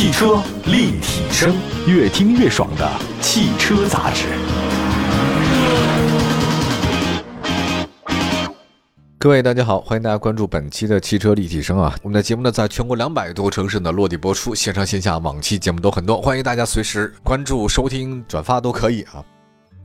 汽车立体声，越听越爽的汽车杂志。各位大家好，欢迎大家关注本期的汽车立体声啊！我们的节目呢，在全国两百多城市呢落地播出，线上线下往期节目都很多，欢迎大家随时关注、收听、转发都可以啊！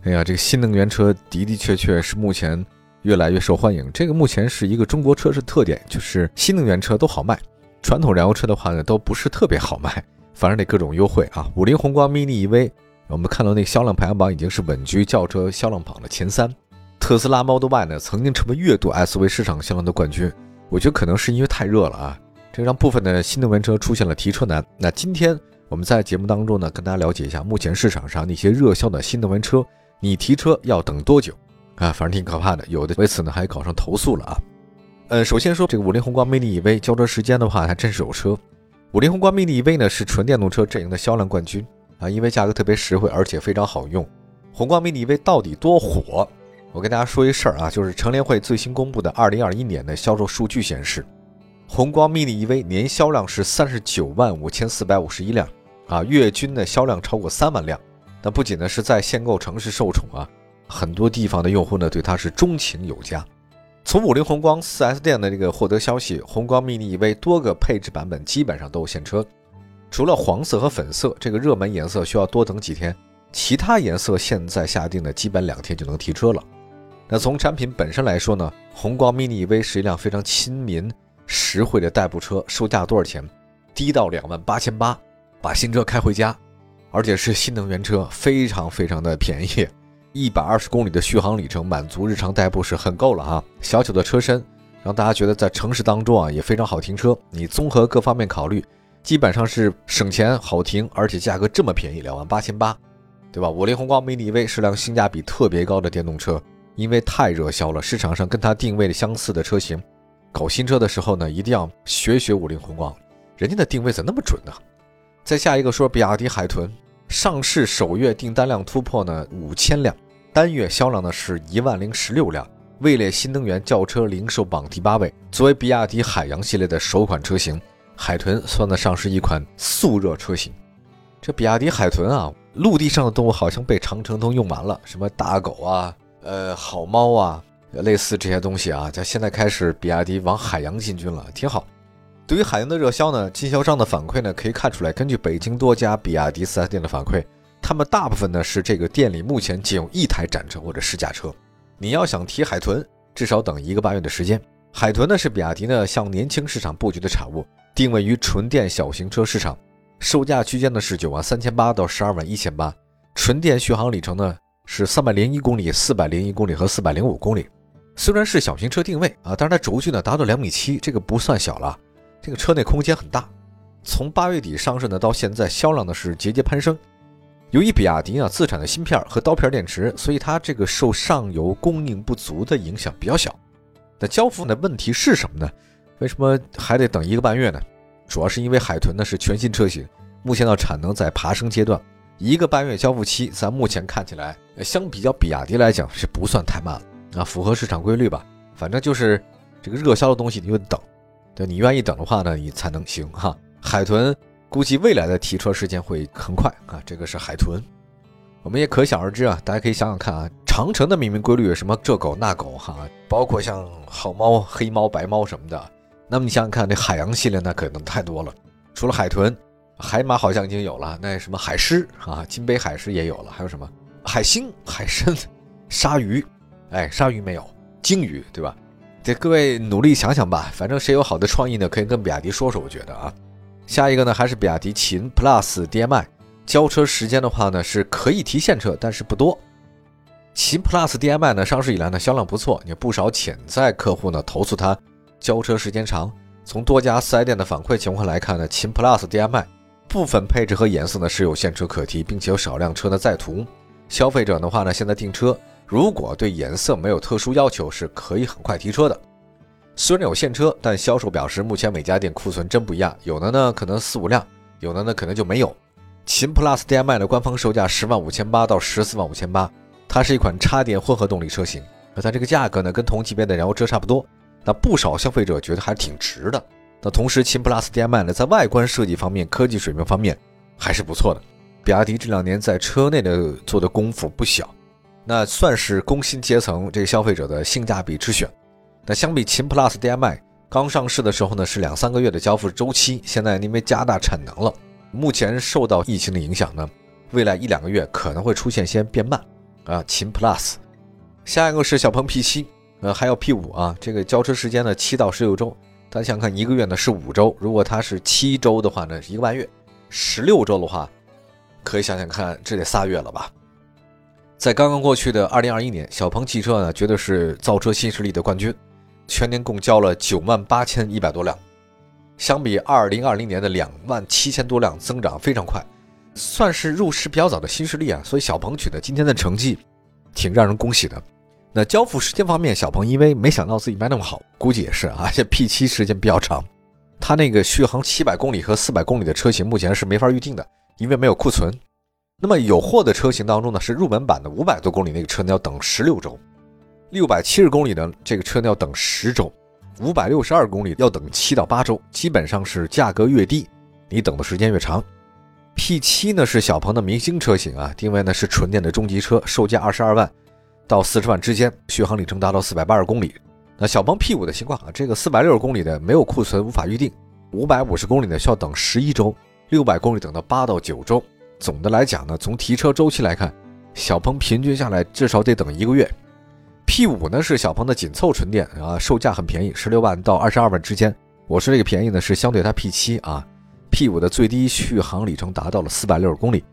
哎呀，这个新能源车的的确确是目前越来越受欢迎，这个目前是一个中国车市特点，就是新能源车都好卖，传统燃油车的话呢，都不是特别好卖，反正得各种优惠啊！五菱宏光 mini EV，我们看到那个销量排行榜已经是稳居轿车销量榜的前三。特斯拉 Model Y 呢，曾经成为月度 SUV 市场销量的冠军。我觉得可能是因为太热了啊，这让部分的新能源车出现了提车难。那今天我们在节目当中呢，跟大家了解一下目前市场上那些热销的新能源车，你提车要等多久啊？反正挺可怕的，有的为此呢还搞上投诉了啊。呃，首先说这个五菱宏光 mini EV 交车时间的话，还真是有车。五菱宏光 mini EV 呢是纯电动车阵营的销量冠军啊，因为价格特别实惠，而且非常好用。宏光 mini EV 到底多火？我跟大家说一事儿啊，就是乘联会最新公布的二零二一年的销售数据显示，宏光 mini EV 年销量是三十九万五千四百五十一辆，啊，月均的销量超过三万辆。那不仅呢是在限购城市受宠啊，很多地方的用户呢对它是钟情有加。从五菱宏光 4S 店的这个获得消息，宏光 mini EV 多个配置版本基本上都有现车，除了黄色和粉色这个热门颜色需要多等几天，其他颜色现在下定的基本两天就能提车了。那从产品本身来说呢，宏光 mini EV 是一辆非常亲民、实惠的代步车，售价多少钱？低到两万八千八，把新车开回家，而且是新能源车，非常非常的便宜，一百二十公里的续航里程，满足日常代步是很够了哈。小巧的车身，让大家觉得在城市当中啊也非常好停车。你综合各方面考虑，基本上是省钱、好停，而且价格这么便宜，两万八千八，对吧？五菱宏光 MINI V 是辆性价比特别高的电动车。因为太热销了，市场上跟它定位的相似的车型，搞新车的时候呢，一定要学学五菱宏光，人家的定位怎么那么准呢？再下一个说比亚迪海豚，上市首月订单量突破呢五千辆，单月销量呢是一万零十六辆，位列新能源轿车零售榜第八位。作为比亚迪海洋系列的首款车型，海豚算得上是一款速热车型。这比亚迪海豚啊，陆地上的动物好像被长城都用完了，什么大狗啊。呃，好猫啊，类似这些东西啊，在现在开始，比亚迪往海洋进军了，挺好。对于海洋的热销呢，经销商的反馈呢，可以看出来，根据北京多家比亚迪 4S 店的反馈，他们大部分呢是这个店里目前仅有一台展车或者试驾车。你要想提海豚，至少等一个半月的时间。海豚呢是比亚迪呢向年轻市场布局的产物，定位于纯电小型车市场，售价区间呢是九万三千八到十二万一千八，纯电续航里程呢。是三百零一公里、四百零一公里和四百零五公里。虽然是小型车定位啊，但是它轴距呢达到两米七，这个不算小了。这个车内空间很大。从八月底上市呢到现在，销量呢是节节攀升。由于比亚迪啊自产的芯片和刀片电池，所以它这个受上游供应不足的影响比较小。那交付的问题是什么呢？为什么还得等一个半月呢？主要是因为海豚呢是全新车型，目前的产能在爬升阶段。一个半月交付期，咱目前看起来，相比较比亚迪来讲是不算太慢了啊，符合市场规律吧。反正就是这个热销的东西，你就等，对你愿意等的话呢，你才能行哈。海豚估计未来的提车时间会很快啊，这个是海豚。我们也可想而知啊，大家可以想想看啊，长城的命名规律什么这狗那狗哈，包括像好猫、黑猫、白猫什么的。那么你想想看，这海洋系列那可能太多了，除了海豚。海马好像已经有了，那什么海狮啊，金杯海狮也有了，还有什么海星、海参、鲨鱼，哎，鲨鱼没有，鲸鱼对吧？这各位努力想想吧，反正谁有好的创意呢，可以跟比亚迪说说。我觉得啊，下一个呢还是比亚迪秦 PLUS DM-i，交车时间的话呢是可以提现车，但是不多。秦 PLUS DM-i 呢上市以来呢销量不错，有不少潜在客户呢投诉它交车时间长。从多家四 S 店的反馈情况来看呢，秦 PLUS DM-i。部分配置和颜色呢是有现车可提，并且有少量车呢在途。消费者的话呢，现在订车如果对颜色没有特殊要求，是可以很快提车的。虽然有现车，但销售表示目前每家店库存真不一样，有的呢可能四五辆，有的呢可能就没有。秦 PLUS DM-i 的官方售价十万五千八到十四万五千八，它是一款插电混合动力车型，那它这个价格呢跟同级别的燃油车差不多，那不少消费者觉得还挺值的。那同时，秦 PLUS DM-i 呢，在外观设计方面、科技水平方面还是不错的。比亚迪这两年在车内的做的功夫不小，那算是工薪阶层这个消费者的性价比之选。那相比秦 PLUS DM-i 刚上市的时候呢，是两三个月的交付周期，现在因为加大产能了，目前受到疫情的影响呢，未来一两个月可能会出现些变慢啊。秦 PLUS，下一个是小鹏 P7，呃，还有 P5 啊，这个交车时间呢七到十六周，大家想看一个月呢是五周，如果它是七周的话呢，一个半月，十六周的话。可以想想看，这得仨月了吧？在刚刚过去的二零二一年，小鹏汽车呢，绝对是造车新势力的冠军，全年共交了九万八千一百多辆，相比二零二零年的两万七千多辆，增长非常快，算是入市比较早的新势力啊。所以小鹏取得今天的成绩，挺让人恭喜的。那交付时间方面，小鹏因为没想到自己卖那么好，估计也是啊，这 P 七时间比较长，它那个续航七百公里和四百公里的车型，目前是没法预定的。因为没有库存，那么有货的车型当中呢，是入门版的五百多公里那个车呢要等十六周，六百七十公里的这个车呢要等十周，五百六十二公里要等七到八周，基本上是价格越低，你等的时间越长。P7 呢是小鹏的明星车型啊，定位呢是纯电的中级车，售价二十二万到四十万之间，续航里程达到四百八十公里。那小鹏 P5 的情况啊，这个四百六十公里的没有库存，无法预定，五百五十公里的需要等十一周。六百公里等到八到九周，总的来讲呢，从提车周期来看，小鹏平均下来至少得等一个月。P5 呢是小鹏的紧凑纯电啊，售价很便宜，十六万到二十二万之间。我说这个便宜呢是相对它 P7 啊，P5 的最低续航里程达到了四百六十公里。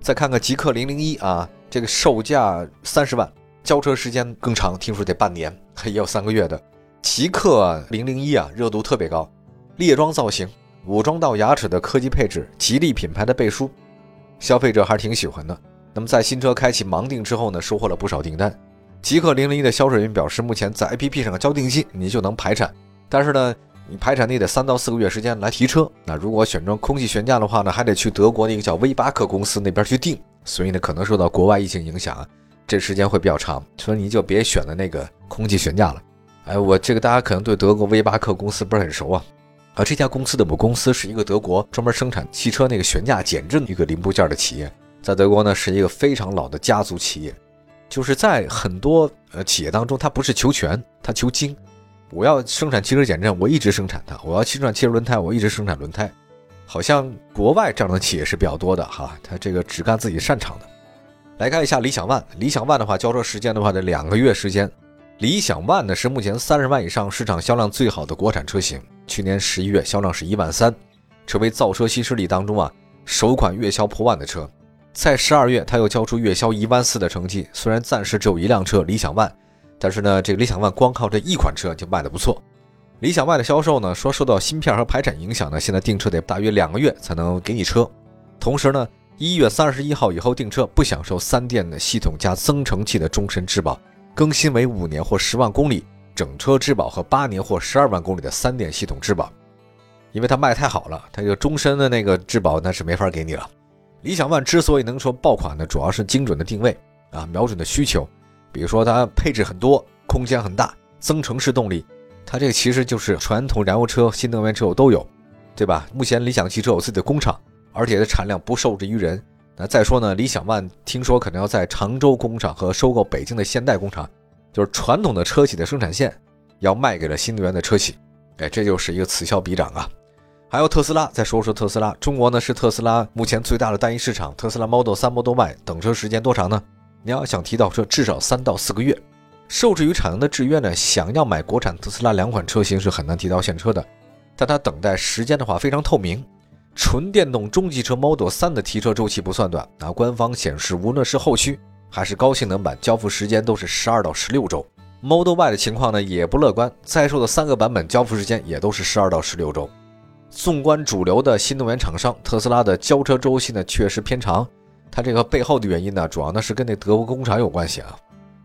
再看看极氪零零一啊，这个售价三十万，交车时间更长，听说得半年，也有三个月的。极氪零零一啊，热度特别高，列装造型。武装到牙齿的科技配置，吉利品牌的背书，消费者还是挺喜欢的。那么在新车开启盲定之后呢，收获了不少订单。极氪零零一的销售人员表示，目前在 APP 上交定金，你就能排产。但是呢，你排产你得三到四个月时间来提车。那如果选装空气悬架的话呢，还得去德国的一个叫威巴克公司那边去订。所以呢，可能受到国外疫情影响，这时间会比较长。所以你就别选了那个空气悬架了。哎，我这个大家可能对德国威巴克公司不是很熟啊。而这家公司的母公司是一个德国专门生产汽车那个悬架减震一个零部件的企业，在德国呢是一个非常老的家族企业，就是在很多呃企业当中，它不是求全，它求精。我要生产汽车减震，我一直生产它；我要生产汽车轮胎，我一直生产轮胎。好像国外这样的企业是比较多的哈，它这个只干自己擅长的。来看一下理想 ONE，理想 ONE 的话，交车时间的话得两个月时间。理想 ONE 呢是目前三十万以上市场销量最好的国产车型。去年十一月销量是一万三，成为造车新势力当中啊首款月销破万的车。在十二月，它又交出月销一万四的成绩。虽然暂时只有一辆车理想 ONE，但是呢，这个理想 ONE 光靠这一款车就卖的不错。理想 ONE 的销售呢，说受到芯片和排产影响呢，现在订车得大约两个月才能给你车。同时呢，一月三十一号以后订车不享受三电的系统加增程器的终身质保，更新为五年或十万公里。整车质保和八年或十二万公里的三电系统质保，因为它卖太好了，它这个终身的那个质保那是没法给你了。理想 ONE 之所以能说爆款呢，主要是精准的定位啊，瞄准的需求，比如说它配置很多，空间很大，增程式动力，它这个其实就是传统燃油车、新能源车我都有，对吧？目前理想汽车有自己的工厂，而且的产量不受制于人。那再说呢，理想 ONE 听说可能要在常州工厂和收购北京的现代工厂。就是传统的车企的生产线要卖给了新能源的车企，哎，这就是一个此消彼长啊。还有特斯拉，再说说特斯拉，中国呢是特斯拉目前最大的单一市场。特斯拉 Model 3、Model Y 等车时间多长呢？你要想提到车，至少三到四个月。受制于产能的制约呢，想要买国产特斯拉两款车型是很难提到现车的。但它等待时间的话非常透明，纯电动中级车 Model 3的提车周期不算短，那官方显示无论是后驱。还是高性能版，交付时间都是十二到十六周。Model Y 的情况呢也不乐观，在售的三个版本交付时间也都是十二到十六周。纵观主流的新能源厂商，特斯拉的交车周期呢确实偏长。它这个背后的原因呢，主要呢是跟那德国工厂有关系啊。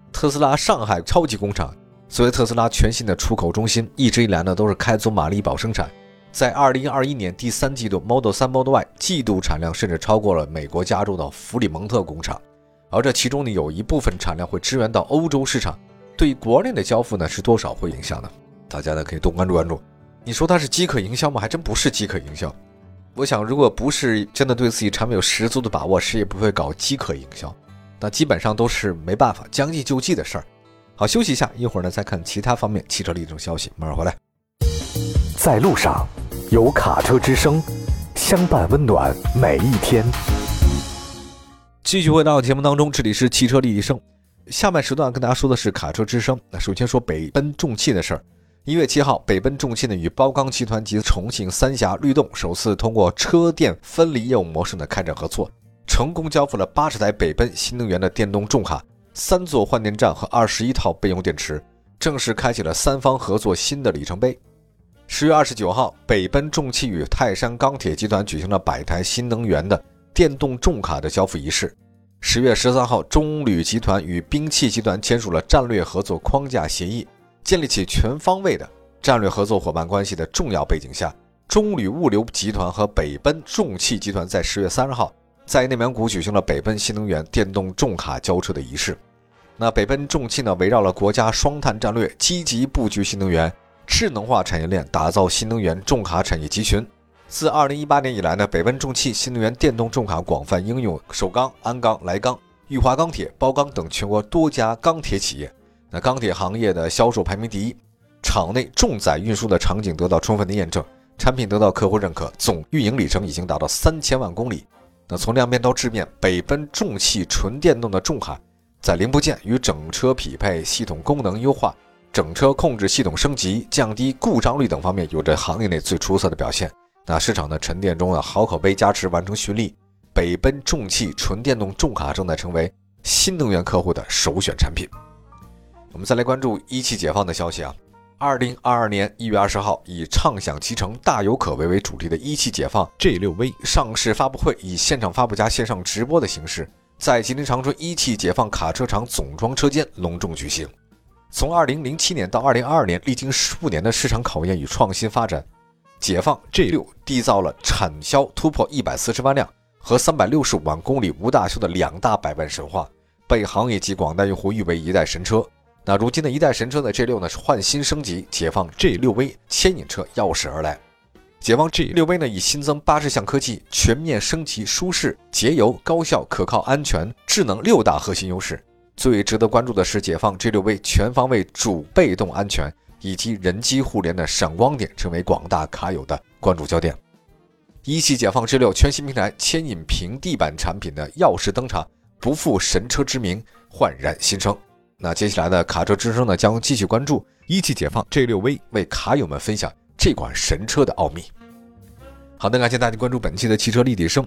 特斯拉上海超级工厂作为特斯拉全新的出口中心，一直以来呢都是开足马力保生产。在二零二一年第三季度，Model 3、Model Y 季度产量甚至超过了美国加州的弗里蒙特工厂。而这其中呢，有一部分产量会支援到欧洲市场，对国内的交付呢是多少会影响的？大家呢可以多关注关注。你说它是饥渴营销吗？还真不是饥渴营销。我想，如果不是真的对自己产品有十足的把握，谁也不会搞饥渴营销。那基本上都是没办法将计就计的事儿。好，休息一下，一会儿呢再看其他方面汽车的一种消息。马上回来。在路上，有卡车之声，相伴温暖每一天。继续回到节目当中，这里是汽车立体声。下半时段跟大家说的是卡车之声。那首先说北奔重汽的事儿。一月七号，北奔重汽呢与包钢集团及重庆三峡律动首次通过车电分离业务模式呢开展合作，成功交付了八十台北奔新能源的电动重卡、三座换电站和二十一套备用电池，正式开启了三方合作新的里程碑。十月二十九号，北奔重汽与泰山钢铁集团举行了百台新能源的电动重卡的交付仪式。十月十三号，中铝集团与兵器集团签署了战略合作框架协议。建立起全方位的战略合作伙伴关系的重要背景下，中铝物流集团和北奔重汽集团在十月三十号在内蒙古举行了北奔新能源电动重卡交车的仪式。那北奔重汽呢，围绕了国家双碳战略，积极布局新能源、智能化产业链，打造新能源重卡产业集群。自二零一八年以来呢，北奔重汽新能源电动重卡广泛应用首钢、鞍钢、莱钢、裕华钢铁、包钢等全国多家钢铁企业。那钢铁行业的销售排名第一，厂内重载运输的场景得到充分的验证，产品得到客户认可，总运营里程已经达到三千万公里。那从量变到质变，北奔重汽纯电动的重卡，在零部件与整车匹配、系统功能优化、整车控制系统升级、降低故障率等方面，有着行业内最出色的表现。那市场的沉淀中的好口碑加持完成蓄力，北奔重汽纯电动重卡正在成为新能源客户的首选产品。我们再来关注一汽解放的消息啊！二零二二年一月二十号，以“畅享其成，大有可为”为主题的一汽解放 G 六 V 上市发布会，以现场发布加线上直播的形式，在吉林长春一汽解放卡车厂总装车间隆重举行。从二零零七年到二零二二年，历经十五年的市场考验与创新发展，解放 G 六缔造了产销突破一百四十万辆和三百六十五万公里无大修的两大百万神话，被行业及广大用户誉为一代神车。那如今的一代神车的 G 六呢是换新升级，解放 G 六 V 牵引车钥匙而来。解放 G 六 V 呢以新增八十项科技，全面升级舒适、节油、高效、可靠、安全、智能六大核心优势。最值得关注的是，解放 G 六 V 全方位主被动安全以及人机互联的闪光点，成为广大卡友的关注焦点。一汽解放 G 六全新平台牵引平地板产品的钥匙登场，不负神车之名，焕然新生。那接下来的卡车之声呢，将继续关注一汽解放 G6V，为卡友们分享这款神车的奥秘。好的，感谢大家关注本期的汽车立体声，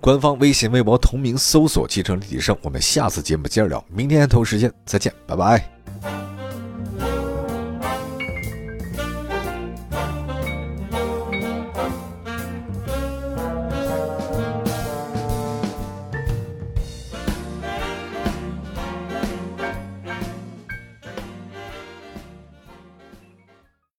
官方微信、微博同名搜索“汽车立体声”。我们下次节目接着聊，明天同一时间再见，拜拜。